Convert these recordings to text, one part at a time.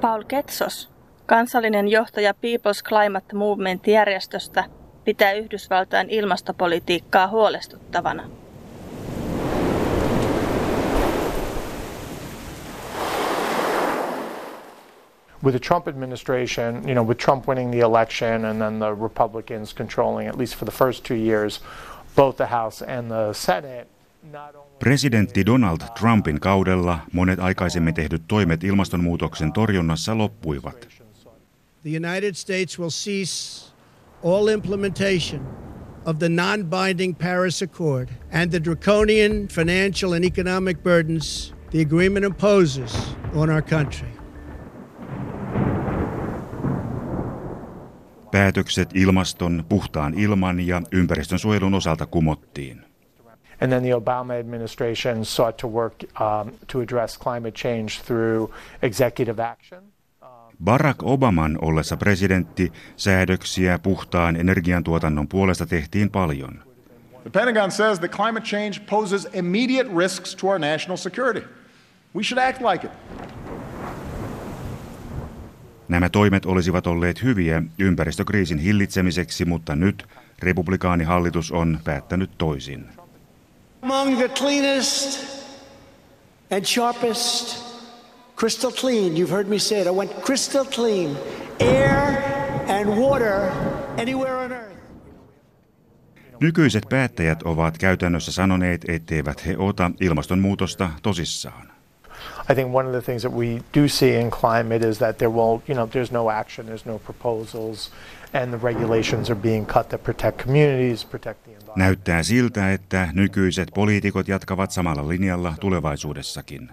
Paul Ketsos, kansallinen johtaja People's Climate Movement-järjestöstä, pitää Yhdysvaltain ilmastopolitiikkaa huolestuttavana. with the Trump administration, you know, with Trump winning the election and then the Republicans controlling, at least for the first two years, both the House and the Senate, Presidentti Donald Trumpin kaudella monet aikaisemmin tehdyt toimet ilmastonmuutoksen torjunnassa loppuivat. The United States will cease all implementation of the non-binding Paris Accord and the draconian financial and economic burdens the agreement imposes on our country. Päätökset ilmaston, puhtaan ilman ja ympäristön suojelun osalta kumottiin. And then the Obama administration sought to work um, to address climate change through executive action. Barack Obaman ollessa presidentti säädöksiä puhtaan energiantuotannon puolesta tehtiin paljon. The Pentagon says that climate change poses immediate risks to our national security. We should act like it. Nämä toimet olisivat olleet hyviä ympäristökriisin hillitsemiseksi, mutta nyt republikaanihallitus on päättänyt toisin. Among the cleanest and sharpest, crystal clean, you've heard me say it, I want crystal clean air and water anywhere on earth. Nykyiset päättäjät ovat käytännössä sanoneet, etteivät he ota ilmastonmuutosta tosissaan. I think one of the things that we do see in climate is that there will, you know, there's no action, there's no proposals, and the regulations are being cut that protect communities, protect the environment. Näyttää siltä, että nykyiset poliitikot jatkavat samalla linjalla tulevaisuudessakin.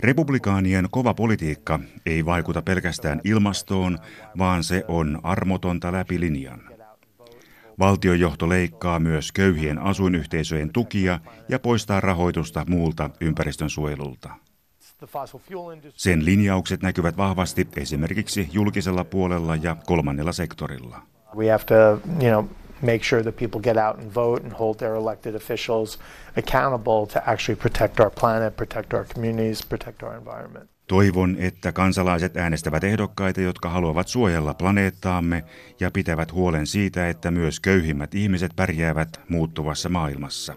Republikaanien kova politiikka ei vaikuta pelkästään ilmastoon, vaan se on armotonta läpi linjan. Valtiojohto leikkaa myös köyhien asuinyhteisöjen tukia ja poistaa rahoitusta muulta ympäristönsuojelulta. Sen linjaukset näkyvät vahvasti esimerkiksi julkisella puolella ja kolmannella sektorilla. We have to, you know, make sure that people get out and vote and hold their elected officials accountable to actually protect our planet, protect our communities, protect our environment. Toivon, että kansalaiset äänestävät ehdokkaita, jotka haluavat suojella planeettaamme ja pitävät huolen siitä, että myös köyhimmät ihmiset pärjäävät muuttuvassa maailmassa.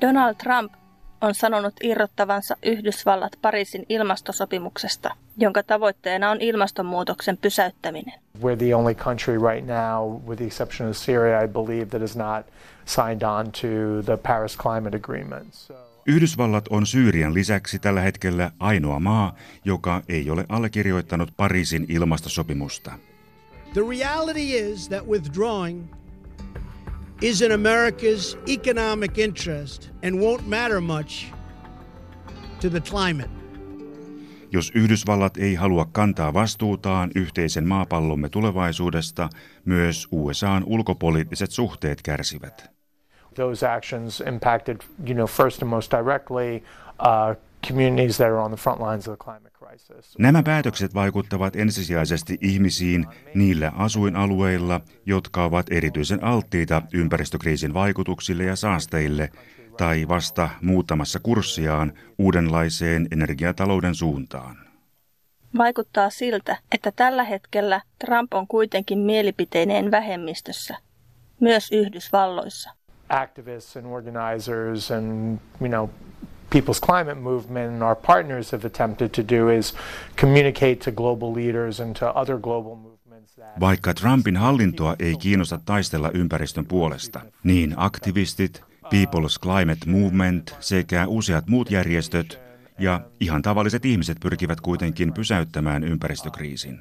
Donald Trump on sanonut irrottavansa Yhdysvallat Pariisin ilmastosopimuksesta, jonka tavoitteena on ilmastonmuutoksen pysäyttäminen. We're the only country right now, with the exception of Syria, I believe, that has not signed on to the Paris Climate Agreement. So... Yhdysvallat on Syyrian lisäksi tällä hetkellä ainoa maa, joka ei ole allekirjoittanut Pariisin ilmastosopimusta. The reality is that withdrawing is in America's economic interest and won't matter much to the climate. Jos Yhdysvallat ei halua kantaa vastuutaan yhteisen maapallomme tulevaisuudesta, myös USAn ulkopoliittiset suhteet kärsivät. Those actions impacted, you know, first and most directly uh, communities that are on the front lines of the climate crisis. Nämä päätökset vaikuttavat ensisijaisesti ihmisiin niillä asuinalueilla, jotka ovat erityisen alttiita ympäristökriisin vaikutuksille ja saasteille tai vasta muuttamassa kurssiaan uudenlaiseen energiatalouden suuntaan. Vaikuttaa siltä, että tällä hetkellä Trump on kuitenkin mielipiteineen vähemmistössä, myös Yhdysvalloissa. Activists and organizers and, you know, People's Climate Movement and our partners have attempted to do is communicate to global leaders and to other global movements that Vaikka Trumpin hallintoa ei kiinnosta taistella ympäristön puolesta, niin aktivistit, People's Climate Movement sekä useat muut järjestöt ja ihan tavalliset ihmiset pyrkivät kuitenkin pysäyttämään ympäristökriisin.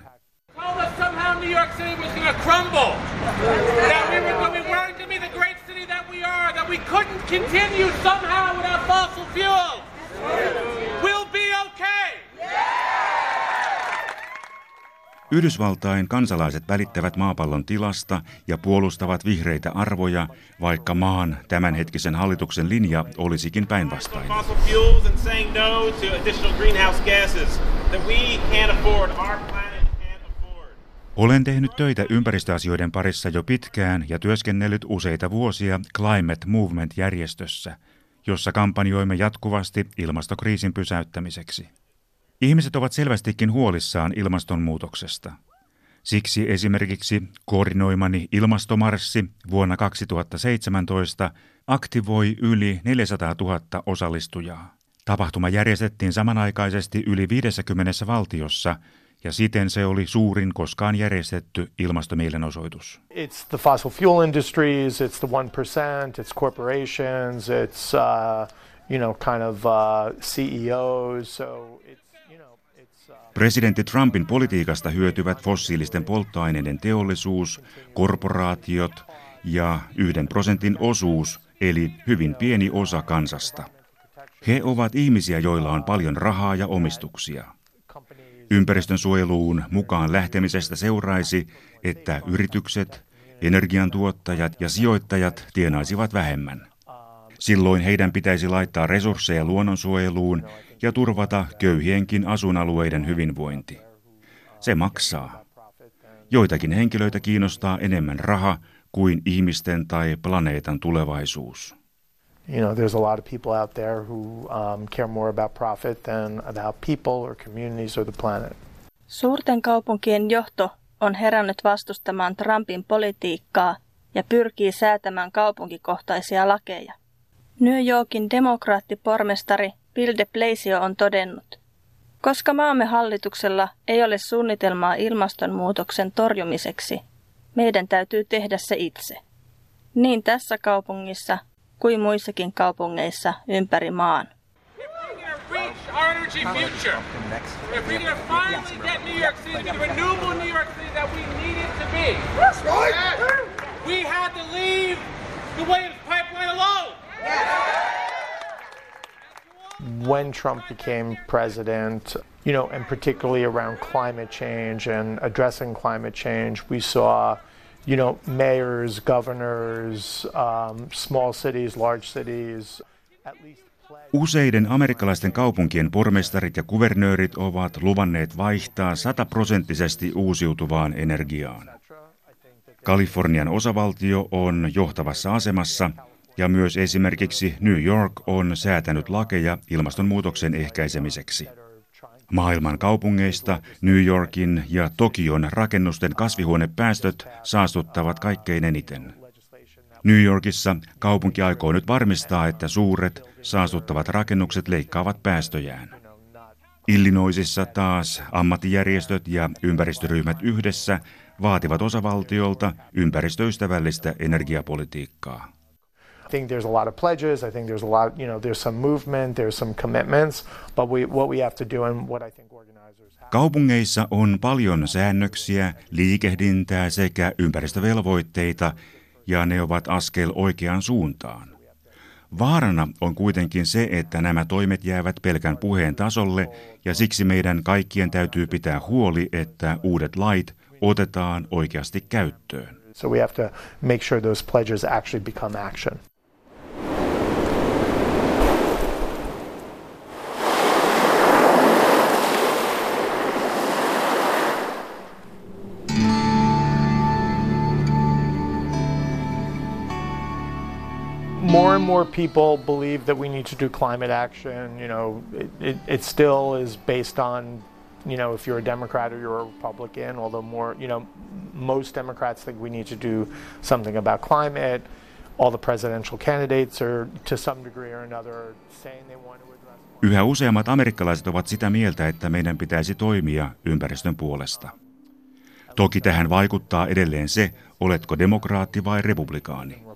told us somehow New York City was going to crumble. That we were going, we weren't going to be the great city that we are. That we couldn't continue somehow without fossil fuels. We'll be okay. Yhdysvaltain kansalaiset välittävät maapallon tilasta ja puolustavat vihreitä arvoja, vaikka maan tämänhetkisen hallituksen linja olisikin päinvastainen. Olen tehnyt töitä ympäristöasioiden parissa jo pitkään ja työskennellyt useita vuosia Climate Movement-järjestössä, jossa kampanjoimme jatkuvasti ilmastokriisin pysäyttämiseksi. Ihmiset ovat selvästikin huolissaan ilmastonmuutoksesta. Siksi esimerkiksi koordinoimani ilmastomarssi vuonna 2017 aktivoi yli 400 000 osallistujaa. Tapahtuma järjestettiin samanaikaisesti yli 50 valtiossa ja siten se oli suurin koskaan järjestetty ilmastomielenosoitus. It's the fossil fuel industries, it's the 1%, it's corporations, it's uh, you know kind of uh, CEOs, so it's uh... Presidentti Trumpin politiikasta hyötyvät fossiilisten polttoaineiden teollisuus, korporaatiot ja yhden prosentin osuus, eli hyvin pieni osa kansasta. He ovat ihmisiä, joilla on paljon rahaa ja omistuksia. Ympäristön suojeluun mukaan lähtemisestä seuraisi, että yritykset, energiantuottajat ja sijoittajat tienaisivat vähemmän. Silloin heidän pitäisi laittaa resursseja luonnonsuojeluun ja turvata köyhienkin asuinalueiden hyvinvointi. Se maksaa. Joitakin henkilöitä kiinnostaa enemmän raha kuin ihmisten tai planeetan tulevaisuus. You know, there's a lot of people out there who um, care more about profit than about people or communities or the planet. Suurten kaupunkien johto on herännyt vastustamaan Trumpin politiikkaa ja pyrkii säätämään kaupunkikohtaisia lakeja. New Yorkin demokraattipormestari Bill de Blasio on todennut, koska maamme hallituksella ei ole suunnitelmaa ilmastonmuutoksen torjumiseksi, meidän täytyy tehdä se itse. Niin tässä kaupungissa kuin muissakin kaupungeissa ympäri maan. When Trump became president, you know, and particularly around climate change and addressing climate change, we saw you know, mayors, governors, um, small cities, large cities, at least Useiden amerikkalaisten kaupunkien pormestarit ja kuvernöörit ovat luvanneet vaihtaa sataprosenttisesti uusiutuvaan energiaan. Kalifornian osavaltio on johtavassa asemassa ja myös esimerkiksi New York on säätänyt lakeja ilmastonmuutoksen ehkäisemiseksi. Maailman kaupungeista New Yorkin ja Tokion rakennusten kasvihuonepäästöt saastuttavat kaikkein eniten. New Yorkissa kaupunki aikoo nyt varmistaa, että suuret saastuttavat rakennukset leikkaavat päästöjään. Illinoisissa taas ammattijärjestöt ja ympäristöryhmät yhdessä vaativat osavaltiolta ympäristöystävällistä energiapolitiikkaa think there's a lot of pledges. I think there's a lot, you know, there's some movement, there's some commitments, but we, what we have to do and what I think organizers have. Kaupungeissa on paljon säännöksiä, liikehdintää sekä ympäristövelvoitteita, ja ne ovat askel oikeaan suuntaan. Vaarana on kuitenkin se, että nämä toimet jäävät pelkän puheen tasolle, ja siksi meidän kaikkien täytyy pitää huoli, että uudet lait otetaan oikeasti käyttöön. So we have to make sure those pledges actually become action. And more people believe that we need to do climate action. You know, it, it, it, still is based on, you know, if you're a Democrat or you're a Republican, although more, you know, most Democrats think we need to do something about climate. All the presidential candidates are, to some degree or another, saying they want to address Yhä useammat amerikkalaiset ovat sitä mieltä, että meidän pitäisi toimia ympäristön puolesta. Toki tähän vaikuttaa edelleen se, oletko demokraatti vai republikaani.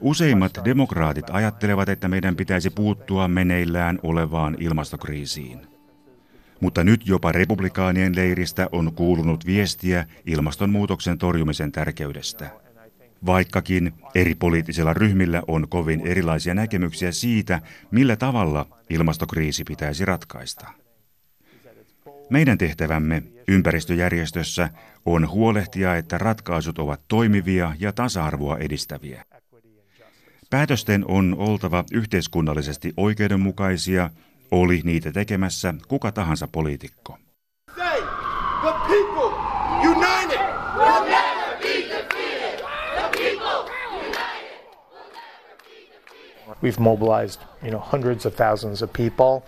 Useimmat demokraatit ajattelevat, että meidän pitäisi puuttua meneillään olevaan ilmastokriisiin. Mutta nyt jopa republikaanien leiristä on kuulunut viestiä ilmastonmuutoksen torjumisen tärkeydestä. Vaikkakin eri poliittisilla ryhmillä on kovin erilaisia näkemyksiä siitä, millä tavalla ilmastokriisi pitäisi ratkaista. Meidän tehtävämme ympäristöjärjestössä on huolehtia, että ratkaisut ovat toimivia ja tasa-arvoa edistäviä. Päätösten on oltava yhteiskunnallisesti oikeudenmukaisia, oli niitä tekemässä kuka tahansa poliitikko. We've mobilized, you know, hundreds of thousands of people.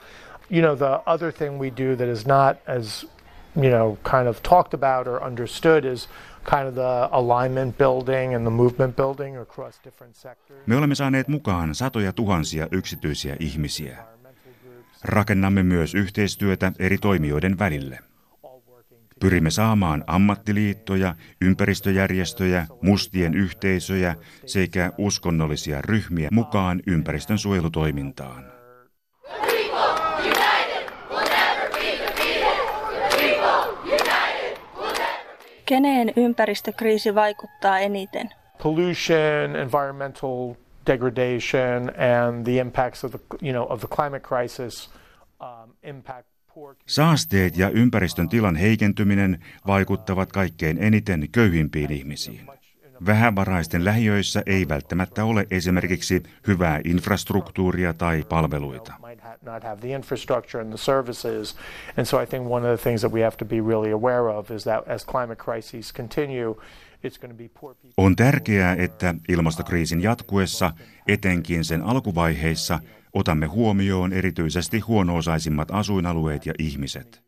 You know, the other thing we do that is not as, you know, kind of talked about or understood is kind of the alignment building and the movement building across different sectors. Me olemme saaneet mukaan satoja tuhansia yksityisiä ihmisiä. Rakennamme myös yhteistyötä eri toimijoiden välille. Pyrimme saamaan ammattiliittoja, ympäristöjärjestöjä, mustien yhteisöjä sekä uskonnollisia ryhmiä mukaan ympäristön suojelutoimintaan. Keneen ympäristökriisi vaikuttaa eniten? Pollution, environmental degradation, and the impacts of the, you know, of the climate crisis um, impact Saasteet ja ympäristön tilan heikentyminen vaikuttavat kaikkein eniten köyhimpiin ihmisiin. Vähävaraisten lähiöissä ei välttämättä ole esimerkiksi hyvää infrastruktuuria tai palveluita. On tärkeää, että ilmastokriisin jatkuessa, etenkin sen alkuvaiheissa, Otamme huomioon erityisesti huono-osaisimmat asuinalueet ja ihmiset.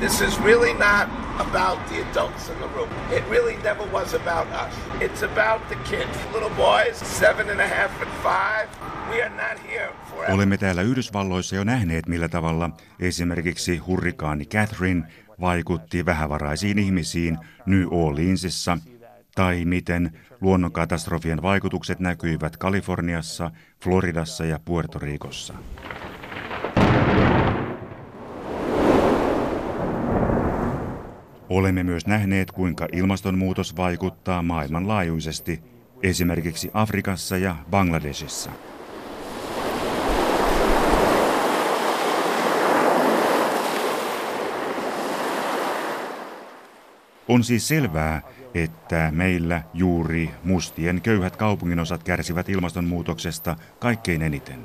This is really not about the adults in the room. It really never was about us. It's about the kids, little boys, seven and a half and five. We are not here forever. Olemme täällä Yhdysvalloissa jo nähneet, millä tavalla esimerkiksi hurrikaani Catherine vaikutti vähävaraisiin ihmisiin New Orleansissa, tai miten luonnonkatastrofien vaikutukset näkyivät Kaliforniassa, Floridassa ja Puerto Ricossa. Olemme myös nähneet, kuinka ilmastonmuutos vaikuttaa maailmanlaajuisesti, esimerkiksi Afrikassa ja Bangladesissa. On siis selvää, että meillä juuri mustien köyhät kaupunginosat kärsivät ilmastonmuutoksesta kaikkein eniten.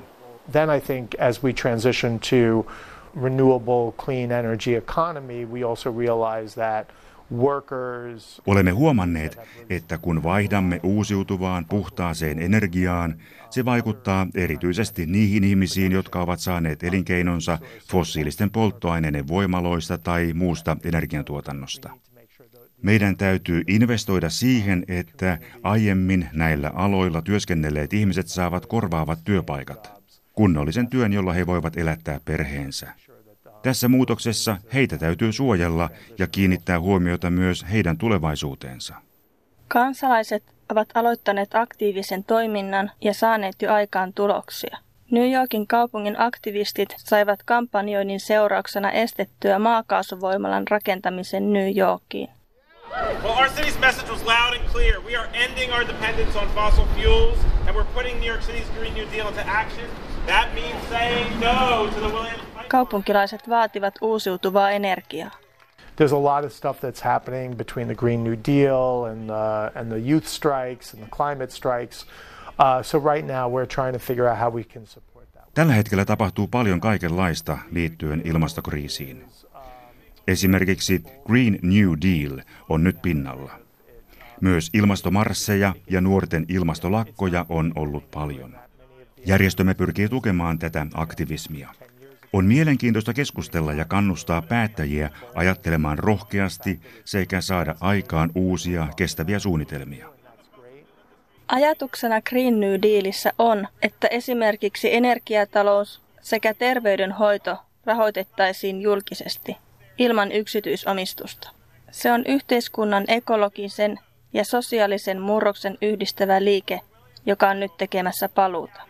Then I think as we transition to renewable clean energy economy, we also realize that workers... Olemme huomanneet, että kun vaihdamme uusiutuvaan puhtaaseen energiaan, se vaikuttaa erityisesti niihin ihmisiin, jotka ovat saaneet elinkeinonsa fossiilisten polttoaineiden voimaloista tai muusta energiantuotannosta. Meidän täytyy investoida siihen, että aiemmin näillä aloilla työskennelleet ihmiset saavat korvaavat työpaikat, kunnollisen työn, jolla he voivat elättää perheensä. Tässä muutoksessa heitä täytyy suojella ja kiinnittää huomiota myös heidän tulevaisuuteensa. Kansalaiset ovat aloittaneet aktiivisen toiminnan ja saaneet jo aikaan tuloksia. New Yorkin kaupungin aktivistit saivat kampanjoinnin seurauksena estettyä maakaasuvoimalan rakentamisen New Yorkiin. Well, our city's message was loud and clear. We are ending our dependence on fossil fuels, and we're putting New York City's Green New Deal into action. That means saying no to the Williams Kaupunkilaiset vaativat uusiutuvaa energiaa. There's a lot of stuff that's happening between the Green New Deal and the, and the youth strikes and the climate strikes. Uh, so right now we're trying to figure out how we can support that. Tällä hetkellä tapahtuu paljon kaikenlaista liittyen ilmastokriisiin. Esimerkiksi Green New Deal on nyt pinnalla. Myös ilmastomarsseja ja nuorten ilmastolakkoja on ollut paljon. Järjestömme pyrkii tukemaan tätä aktivismia. On mielenkiintoista keskustella ja kannustaa päättäjiä ajattelemaan rohkeasti sekä saada aikaan uusia kestäviä suunnitelmia. Ajatuksena Green New Dealissa on, että esimerkiksi energiatalous sekä terveydenhoito rahoitettaisiin julkisesti – ilman yksityisomistusta. Se on yhteiskunnan ekologisen ja sosiaalisen murroksen yhdistävä liike, joka on nyt tekemässä paluuta.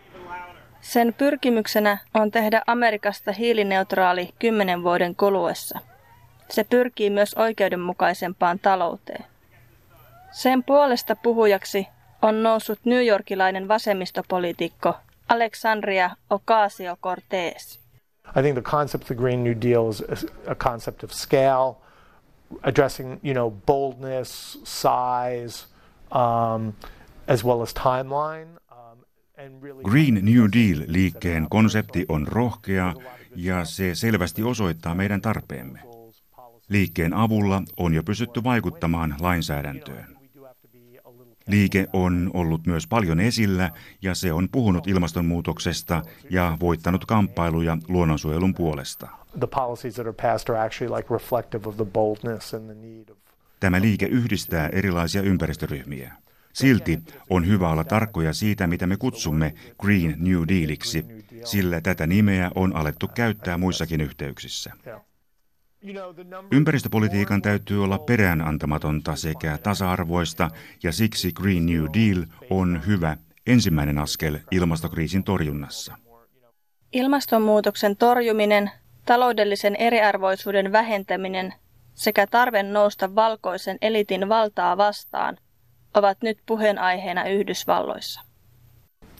Sen pyrkimyksenä on tehdä Amerikasta hiilineutraali kymmenen vuoden kuluessa. Se pyrkii myös oikeudenmukaisempaan talouteen. Sen puolesta puhujaksi on noussut New Yorkilainen vasemmistopoliitikko Alexandria Ocasio-Cortez. I think the concept of the Green New Deal is a concept of scale, addressing you know boldness, size, um, as well as timeline. Green New Deal-liikkeen konsepti on rohkea ja se selvästi osoittaa meidän tarpeemme. Liikkeen avulla on jo pystytty vaikuttamaan lainsäädäntöön. Liike on ollut myös paljon esillä ja se on puhunut ilmastonmuutoksesta ja voittanut kamppailuja luonnonsuojelun puolesta. Tämä liike yhdistää erilaisia ympäristöryhmiä. Silti on hyvä olla tarkkoja siitä, mitä me kutsumme Green New Dealiksi, sillä tätä nimeä on alettu käyttää muissakin yhteyksissä. Ympäristöpolitiikan täytyy olla peräänantamatonta sekä tasa-arvoista, ja siksi Green New Deal on hyvä ensimmäinen askel ilmastokriisin torjunnassa. Ilmastonmuutoksen torjuminen, taloudellisen eriarvoisuuden vähentäminen sekä tarve nousta valkoisen elitin valtaa vastaan ovat nyt puheenaiheena Yhdysvalloissa.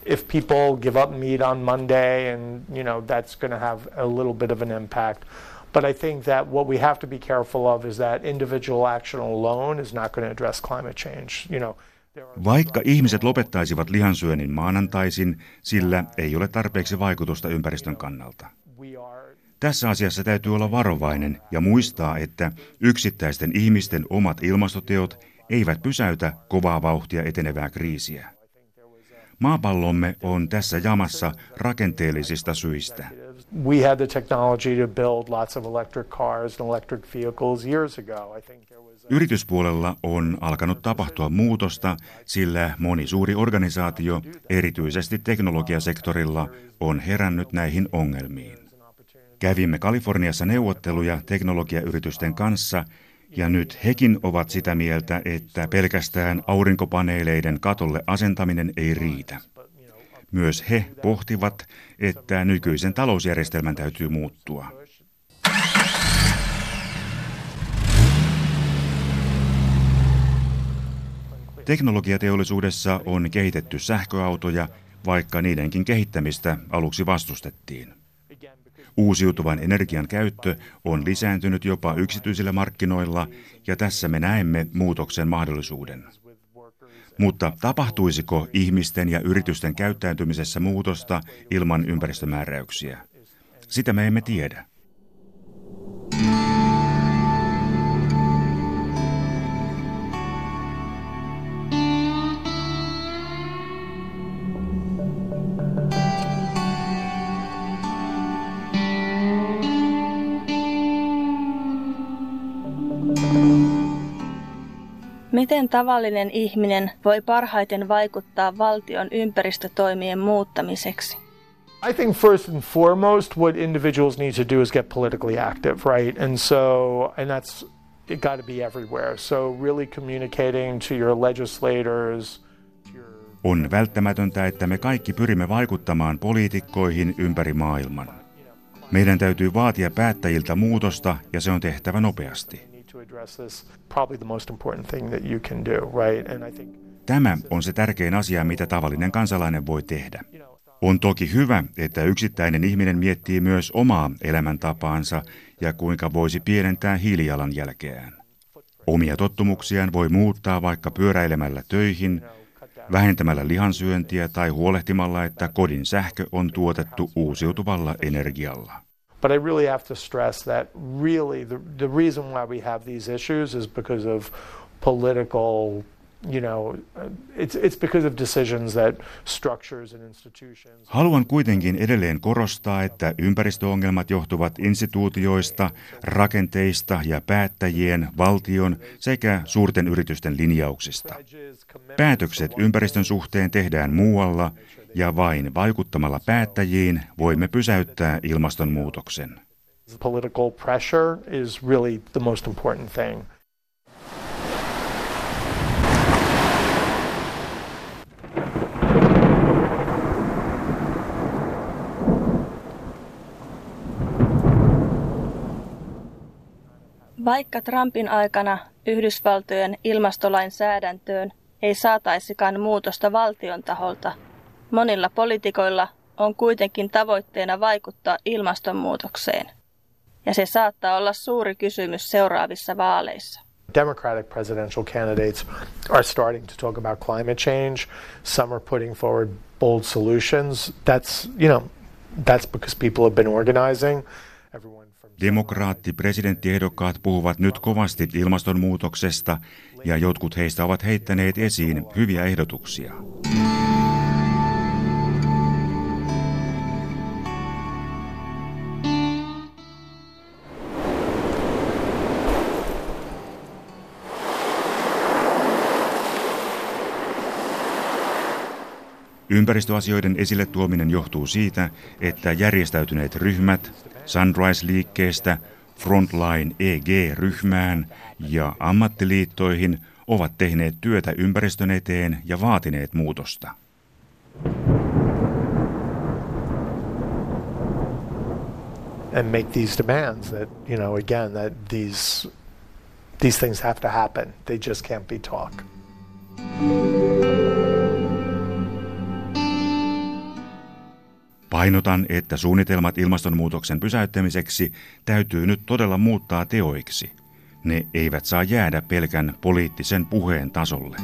If people give up meat on Monday and you know that's going to have a little bit of an impact But I think that what we have to be careful of is that individual action alone is not going to address climate change. You know, Vaikka ihmiset lopettaisivat lihansyönnin maanantaisin, sillä ei ole tarpeeksi vaikutusta ympäristön kannalta. Tässä asiassa täytyy olla varovainen ja muistaa, että yksittäisten ihmisten omat ilmastoteot eivät pysäytä kovaa vauhtia etenevää kriisiä. Maapallomme on tässä jamassa rakenteellisista syistä. Yrityspuolella on alkanut tapahtua muutosta, sillä moni suuri organisaatio, erityisesti teknologiasektorilla, on herännyt näihin ongelmiin. Kävimme Kaliforniassa neuvotteluja teknologiayritysten kanssa, ja nyt hekin ovat sitä mieltä, että pelkästään aurinkopaneeleiden katolle asentaminen ei riitä. Myös he pohtivat, että nykyisen talousjärjestelmän täytyy muuttua. Teknologiateollisuudessa on kehitetty sähköautoja, vaikka niidenkin kehittämistä aluksi vastustettiin. Uusiutuvan energian käyttö on lisääntynyt jopa yksityisillä markkinoilla ja tässä me näemme muutoksen mahdollisuuden. Mutta tapahtuisiko ihmisten ja yritysten käyttäytymisessä muutosta ilman ympäristömääräyksiä? Sitä me emme tiedä. Miten tavallinen ihminen voi parhaiten vaikuttaa valtion ympäristötoimien muuttamiseksi? I think first and foremost, what individuals need to do is get politically active, right? And so, and that's it got to be everywhere. So, really communicating to your legislators. On välttämätöntä, että me kaikki pyrimme vaikuttamaan poliitikkoihin ympäri maailman. Meidän täytyy vaatia päättäjiltä muutosta ja se on tehtävä nopeasti. Tämä on se tärkein asia, mitä tavallinen kansalainen voi tehdä. On toki hyvä, että yksittäinen ihminen miettii myös omaa elämäntapaansa ja kuinka voisi pienentää hiilijalanjälkeään. Omia tottumuksiaan voi muuttaa vaikka pyöräilemällä töihin, vähentämällä lihansyöntiä tai huolehtimalla, että kodin sähkö on tuotettu uusiutuvalla energialla. But I really have to stress that really the, the reason why we have these issues is because of political you know, it's, it's because of decisions that structures and institutions... Haluan kuitenkin edelleen korostaa, että ympäristöongelmat johtuvat instituutioista, rakenteista ja päättäjien, valtion sekä suurten yritysten linjauksista. Päätökset ympäristön suhteen tehdään muualla ja vain vaikuttamalla päättäjiin voimme pysäyttää ilmastonmuutoksen. Political pressure is really the most important thing. Vaikka Trumpin aikana Yhdysvaltojen ilmastolainsäädäntöön ei saataisikaan muutosta valtion taholta, monilla poliitikoilla on kuitenkin tavoitteena vaikuttaa ilmastonmuutokseen. Ja se saattaa olla suuri kysymys seuraavissa vaaleissa. Democratic presidential candidates are starting to talk about climate change. Some are putting forward bold solutions. That's, you know, that's because people have been organizing. Demokraatti-presidenttiehdokkaat puhuvat nyt kovasti ilmastonmuutoksesta ja jotkut heistä ovat heittäneet esiin hyviä ehdotuksia. Ympäristöasioiden esille tuominen johtuu siitä, että järjestäytyneet ryhmät Sunrise-liikkeestä Frontline EG-ryhmään ja ammattiliittoihin ovat tehneet työtä ympäristön eteen ja vaatineet muutosta. And make these demands that, you know, again, that these, these things have to happen. They just can't be talk. Painotan, että suunnitelmat ilmastonmuutoksen pysäyttämiseksi täytyy nyt todella muuttaa teoiksi. Ne eivät saa jäädä pelkän poliittisen puheen tasolle.